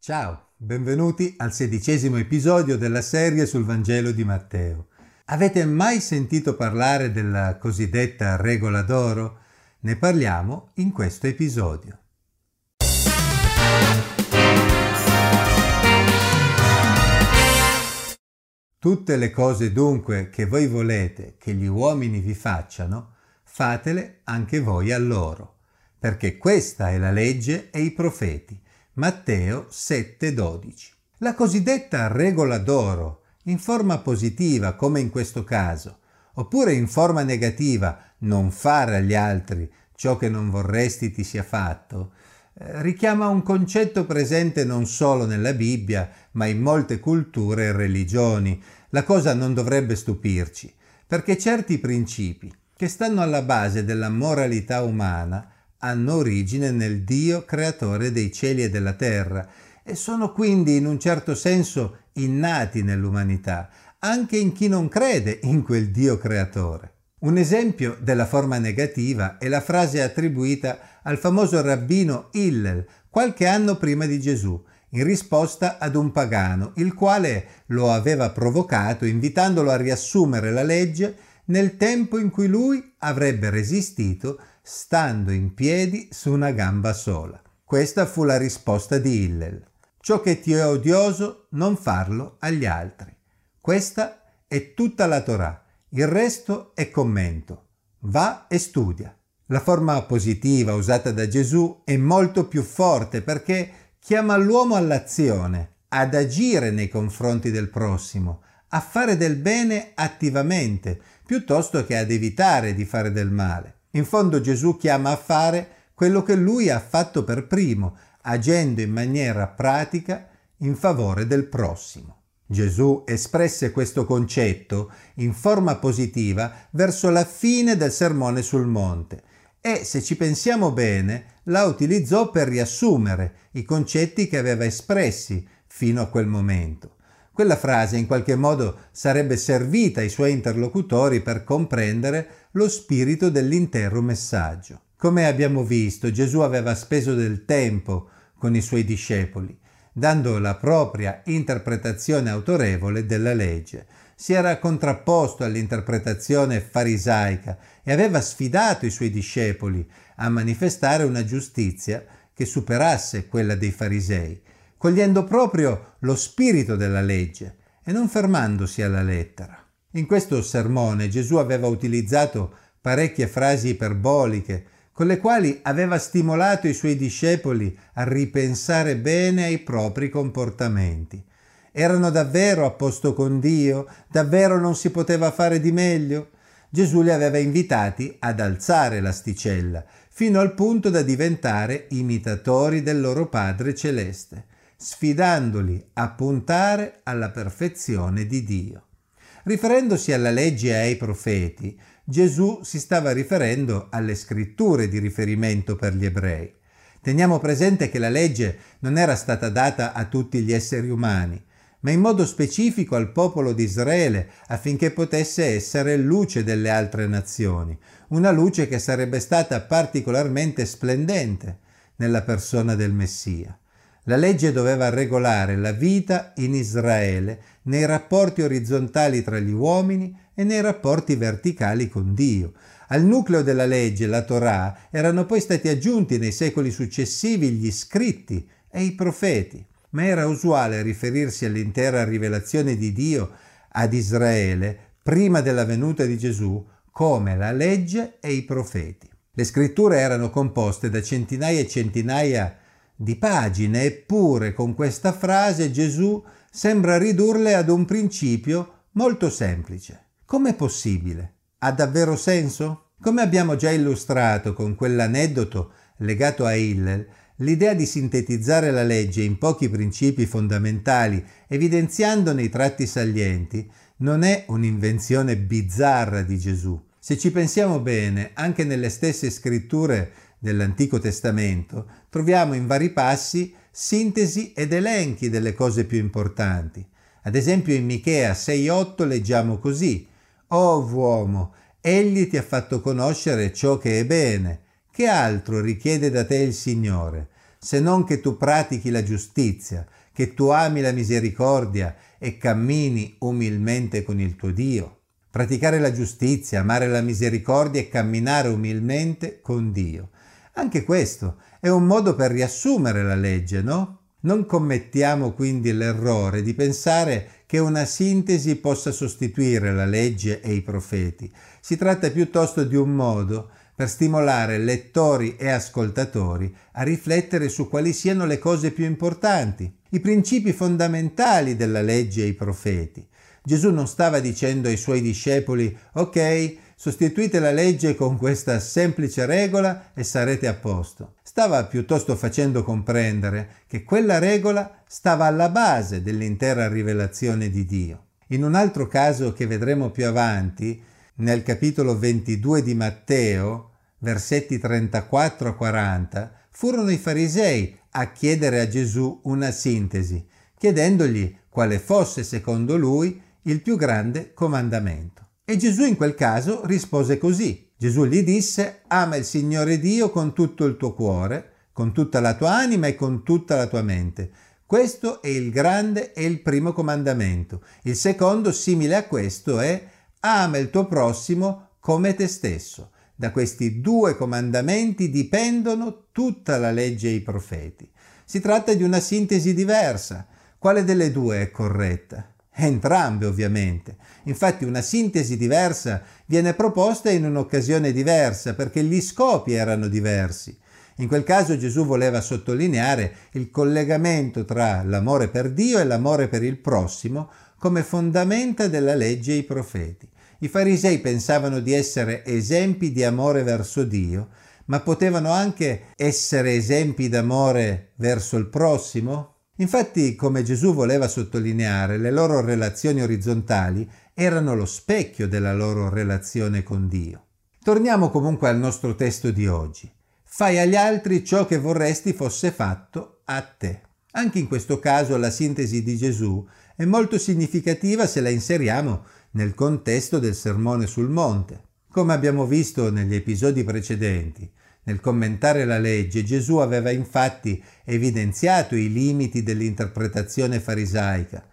Ciao, benvenuti al sedicesimo episodio della serie sul Vangelo di Matteo. Avete mai sentito parlare della cosiddetta regola d'oro? Ne parliamo in questo episodio. Tutte le cose dunque che voi volete che gli uomini vi facciano, fatele anche voi a loro, perché questa è la legge e i profeti Matteo 7:12. La cosiddetta regola d'oro, in forma positiva come in questo caso, oppure in forma negativa, non fare agli altri ciò che non vorresti ti sia fatto, eh, richiama un concetto presente non solo nella Bibbia, ma in molte culture e religioni. La cosa non dovrebbe stupirci, perché certi principi che stanno alla base della moralità umana hanno origine nel Dio creatore dei cieli e della terra e sono quindi in un certo senso innati nell'umanità, anche in chi non crede in quel Dio creatore. Un esempio della forma negativa è la frase attribuita al famoso rabbino Hillel qualche anno prima di Gesù, in risposta ad un pagano, il quale lo aveva provocato invitandolo a riassumere la legge nel tempo in cui lui avrebbe resistito stando in piedi su una gamba sola. Questa fu la risposta di Hillel. Ciò che ti è odioso, non farlo agli altri. Questa è tutta la Torah. Il resto è commento. Va e studia. La forma positiva usata da Gesù è molto più forte perché chiama l'uomo all'azione, ad agire nei confronti del prossimo, a fare del bene attivamente, piuttosto che ad evitare di fare del male. In fondo Gesù chiama a fare quello che lui ha fatto per primo, agendo in maniera pratica in favore del prossimo. Gesù espresse questo concetto in forma positiva verso la fine del sermone sul monte e, se ci pensiamo bene, la utilizzò per riassumere i concetti che aveva espressi fino a quel momento. Quella frase in qualche modo sarebbe servita ai suoi interlocutori per comprendere lo spirito dell'intero messaggio. Come abbiamo visto, Gesù aveva speso del tempo con i suoi discepoli, dando la propria interpretazione autorevole della legge. Si era contrapposto all'interpretazione farisaica e aveva sfidato i suoi discepoli a manifestare una giustizia che superasse quella dei farisei cogliendo proprio lo spirito della legge e non fermandosi alla lettera. In questo sermone Gesù aveva utilizzato parecchie frasi iperboliche con le quali aveva stimolato i suoi discepoli a ripensare bene ai propri comportamenti. Erano davvero a posto con Dio? Davvero non si poteva fare di meglio? Gesù li aveva invitati ad alzare l'asticella, fino al punto da diventare imitatori del loro Padre celeste sfidandoli a puntare alla perfezione di Dio. Riferendosi alla legge e ai profeti, Gesù si stava riferendo alle scritture di riferimento per gli ebrei. Teniamo presente che la legge non era stata data a tutti gli esseri umani, ma in modo specifico al popolo di Israele affinché potesse essere luce delle altre nazioni, una luce che sarebbe stata particolarmente splendente nella persona del Messia. La legge doveva regolare la vita in Israele nei rapporti orizzontali tra gli uomini e nei rapporti verticali con Dio. Al nucleo della legge, la Torah, erano poi stati aggiunti nei secoli successivi gli scritti e i profeti, ma era usuale riferirsi all'intera rivelazione di Dio ad Israele prima della venuta di Gesù come la legge e i profeti. Le scritture erano composte da centinaia e centinaia di di pagine, eppure con questa frase Gesù sembra ridurle ad un principio molto semplice. Com'è possibile? Ha davvero senso? Come abbiamo già illustrato con quell'aneddoto legato a Hillel, l'idea di sintetizzare la legge in pochi principi fondamentali, evidenziandone i tratti salienti, non è un'invenzione bizzarra di Gesù. Se ci pensiamo bene, anche nelle stesse scritture dell'Antico Testamento troviamo in vari passi sintesi ed elenchi delle cose più importanti. Ad esempio in Michea 6:8 leggiamo così: O uomo, egli ti ha fatto conoscere ciò che è bene. Che altro richiede da te il Signore? se non che tu pratichi la giustizia, che tu ami la misericordia e cammini umilmente con il tuo Dio. Praticare la giustizia, amare la misericordia e camminare umilmente con Dio. Anche questo è un modo per riassumere la legge, no? Non commettiamo quindi l'errore di pensare che una sintesi possa sostituire la legge e i profeti. Si tratta piuttosto di un modo per stimolare lettori e ascoltatori a riflettere su quali siano le cose più importanti, i principi fondamentali della legge e i profeti. Gesù non stava dicendo ai suoi discepoli, ok, sostituite la legge con questa semplice regola e sarete a posto. Stava piuttosto facendo comprendere che quella regola stava alla base dell'intera rivelazione di Dio. In un altro caso che vedremo più avanti, nel capitolo 22 di Matteo, versetti 34 a 40, furono i farisei a chiedere a Gesù una sintesi, chiedendogli quale fosse secondo lui il più grande comandamento. E Gesù in quel caso rispose così. Gesù gli disse, ama il Signore Dio con tutto il tuo cuore, con tutta la tua anima e con tutta la tua mente. Questo è il grande e il primo comandamento. Il secondo, simile a questo, è ama il tuo prossimo come te stesso. Da questi due comandamenti dipendono tutta la legge e i profeti. Si tratta di una sintesi diversa. Quale delle due è corretta? Entrambe ovviamente. Infatti una sintesi diversa viene proposta in un'occasione diversa perché gli scopi erano diversi. In quel caso Gesù voleva sottolineare il collegamento tra l'amore per Dio e l'amore per il prossimo come fondamenta della legge e i profeti. I farisei pensavano di essere esempi di amore verso Dio, ma potevano anche essere esempi d'amore verso il prossimo? Infatti, come Gesù voleva sottolineare, le loro relazioni orizzontali erano lo specchio della loro relazione con Dio. Torniamo comunque al nostro testo di oggi. Fai agli altri ciò che vorresti fosse fatto a te. Anche in questo caso la sintesi di Gesù è molto significativa se la inseriamo nel contesto del Sermone sul Monte. Come abbiamo visto negli episodi precedenti, nel commentare la legge Gesù aveva infatti evidenziato i limiti dell'interpretazione farisaica.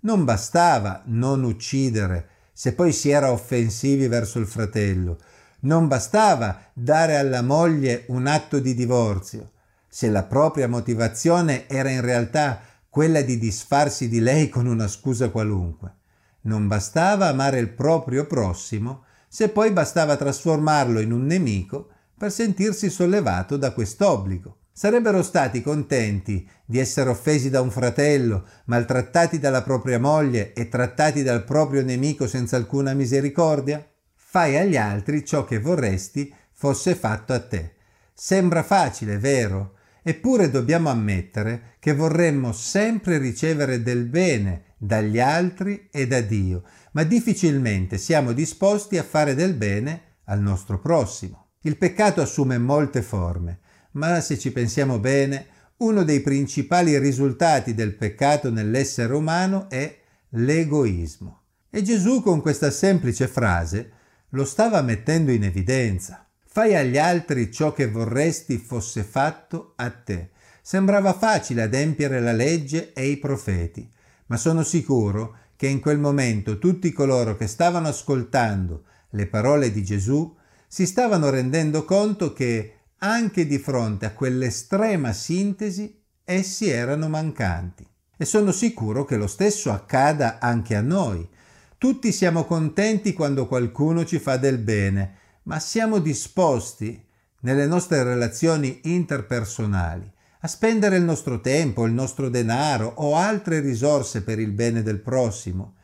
Non bastava non uccidere se poi si era offensivi verso il fratello. Non bastava dare alla moglie un atto di divorzio, se la propria motivazione era in realtà quella di disfarsi di lei con una scusa qualunque. Non bastava amare il proprio prossimo, se poi bastava trasformarlo in un nemico per sentirsi sollevato da quest'obbligo. Sarebbero stati contenti di essere offesi da un fratello, maltrattati dalla propria moglie e trattati dal proprio nemico senza alcuna misericordia? Fai agli altri ciò che vorresti fosse fatto a te. Sembra facile, vero? Eppure dobbiamo ammettere che vorremmo sempre ricevere del bene dagli altri e da Dio, ma difficilmente siamo disposti a fare del bene al nostro prossimo. Il peccato assume molte forme, ma se ci pensiamo bene, uno dei principali risultati del peccato nell'essere umano è l'egoismo. E Gesù con questa semplice frase lo stava mettendo in evidenza. Fai agli altri ciò che vorresti fosse fatto a te. Sembrava facile adempiere la legge e i profeti, ma sono sicuro che in quel momento tutti coloro che stavano ascoltando le parole di Gesù si stavano rendendo conto che anche di fronte a quell'estrema sintesi essi erano mancanti. E sono sicuro che lo stesso accada anche a noi. Tutti siamo contenti quando qualcuno ci fa del bene, ma siamo disposti nelle nostre relazioni interpersonali a spendere il nostro tempo, il nostro denaro o altre risorse per il bene del prossimo.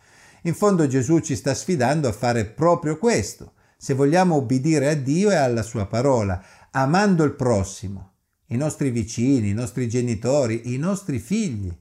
In fondo Gesù ci sta sfidando a fare proprio questo, se vogliamo obbedire a Dio e alla sua parola, amando il prossimo, i nostri vicini, i nostri genitori, i nostri figli,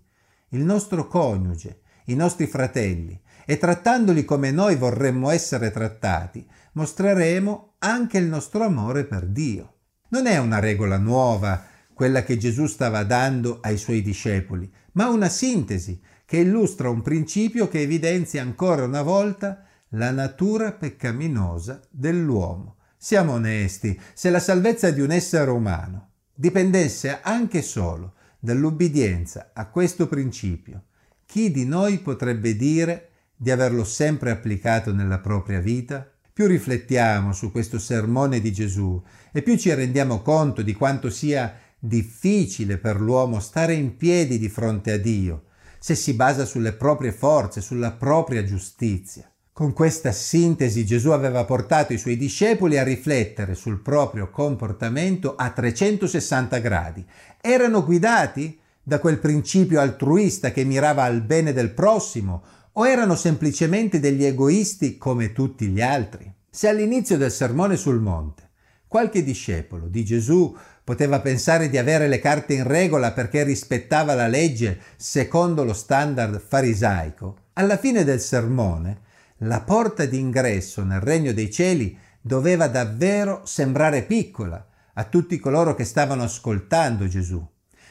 il nostro coniuge, i nostri fratelli, e trattandoli come noi vorremmo essere trattati, mostreremo anche il nostro amore per Dio. Non è una regola nuova, quella che Gesù stava dando ai suoi discepoli, ma una sintesi che illustra un principio che evidenzia ancora una volta la natura peccaminosa dell'uomo. Siamo onesti, se la salvezza di un essere umano, dipendesse anche solo dall'ubbidienza a questo principio, chi di noi potrebbe dire di averlo sempre applicato nella propria vita? Più riflettiamo su questo sermone di Gesù e più ci rendiamo conto di quanto sia difficile per l'uomo stare in piedi di fronte a Dio se si basa sulle proprie forze, sulla propria giustizia. Con questa sintesi Gesù aveva portato i suoi discepoli a riflettere sul proprio comportamento a 360 gradi. Erano guidati da quel principio altruista che mirava al bene del prossimo o erano semplicemente degli egoisti come tutti gli altri? Se all'inizio del sermone sul monte qualche discepolo di Gesù poteva pensare di avere le carte in regola perché rispettava la legge secondo lo standard farisaico, alla fine del sermone la porta d'ingresso nel regno dei cieli doveva davvero sembrare piccola a tutti coloro che stavano ascoltando Gesù.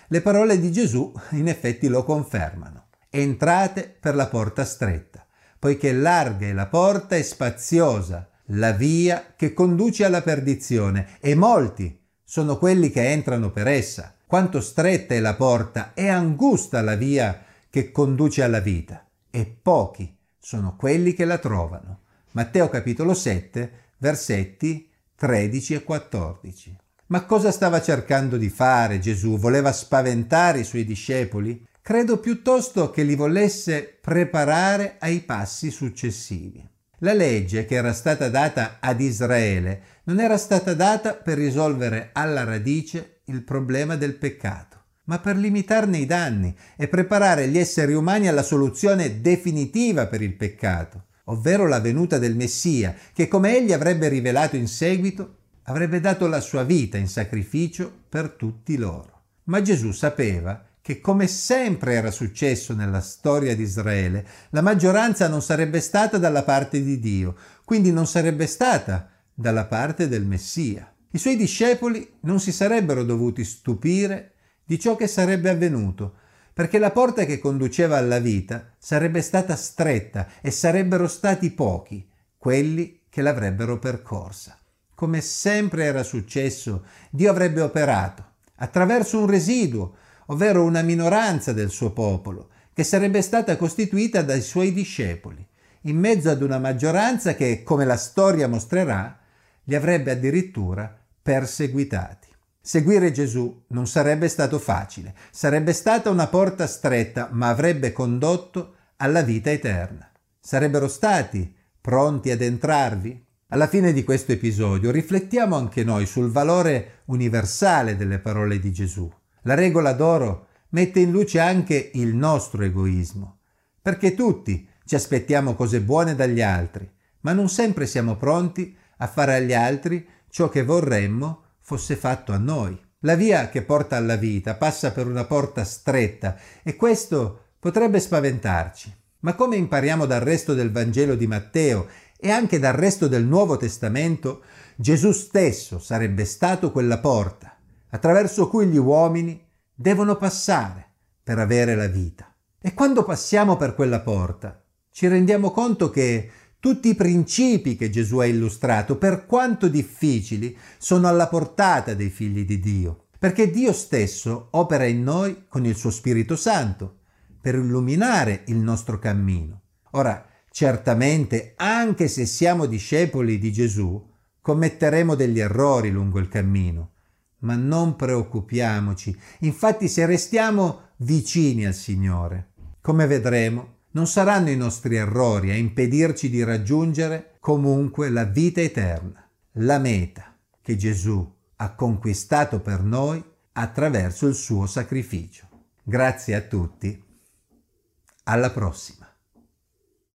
Le parole di Gesù in effetti lo confermano. Entrate per la porta stretta, poiché larga è la porta e spaziosa la via che conduce alla perdizione e molti sono quelli che entrano per essa. Quanto stretta è la porta e angusta la via che conduce alla vita e pochi sono quelli che la trovano. Matteo capitolo 7, versetti 13 e 14. Ma cosa stava cercando di fare Gesù? Voleva spaventare i suoi discepoli? Credo piuttosto che li volesse preparare ai passi successivi. La legge che era stata data ad Israele non era stata data per risolvere alla radice il problema del peccato ma per limitarne i danni e preparare gli esseri umani alla soluzione definitiva per il peccato, ovvero la venuta del Messia, che come egli avrebbe rivelato in seguito, avrebbe dato la sua vita in sacrificio per tutti loro. Ma Gesù sapeva che come sempre era successo nella storia di Israele, la maggioranza non sarebbe stata dalla parte di Dio, quindi non sarebbe stata dalla parte del Messia. I suoi discepoli non si sarebbero dovuti stupire di ciò che sarebbe avvenuto, perché la porta che conduceva alla vita sarebbe stata stretta e sarebbero stati pochi quelli che l'avrebbero percorsa. Come sempre era successo, Dio avrebbe operato attraverso un residuo, ovvero una minoranza del suo popolo, che sarebbe stata costituita dai suoi discepoli, in mezzo ad una maggioranza che, come la storia mostrerà, li avrebbe addirittura perseguitati. Seguire Gesù non sarebbe stato facile, sarebbe stata una porta stretta, ma avrebbe condotto alla vita eterna. Sarebbero stati pronti ad entrarvi? Alla fine di questo episodio riflettiamo anche noi sul valore universale delle parole di Gesù. La regola d'oro mette in luce anche il nostro egoismo, perché tutti ci aspettiamo cose buone dagli altri, ma non sempre siamo pronti a fare agli altri ciò che vorremmo fosse fatto a noi. La via che porta alla vita passa per una porta stretta e questo potrebbe spaventarci. Ma come impariamo dal resto del Vangelo di Matteo e anche dal resto del Nuovo Testamento, Gesù stesso sarebbe stato quella porta attraverso cui gli uomini devono passare per avere la vita. E quando passiamo per quella porta, ci rendiamo conto che tutti i principi che Gesù ha illustrato, per quanto difficili, sono alla portata dei figli di Dio, perché Dio stesso opera in noi con il suo Spirito Santo per illuminare il nostro cammino. Ora, certamente, anche se siamo discepoli di Gesù, commetteremo degli errori lungo il cammino, ma non preoccupiamoci, infatti se restiamo vicini al Signore, come vedremo, non saranno i nostri errori a impedirci di raggiungere comunque la vita eterna, la meta che Gesù ha conquistato per noi attraverso il suo sacrificio. Grazie a tutti, alla prossima.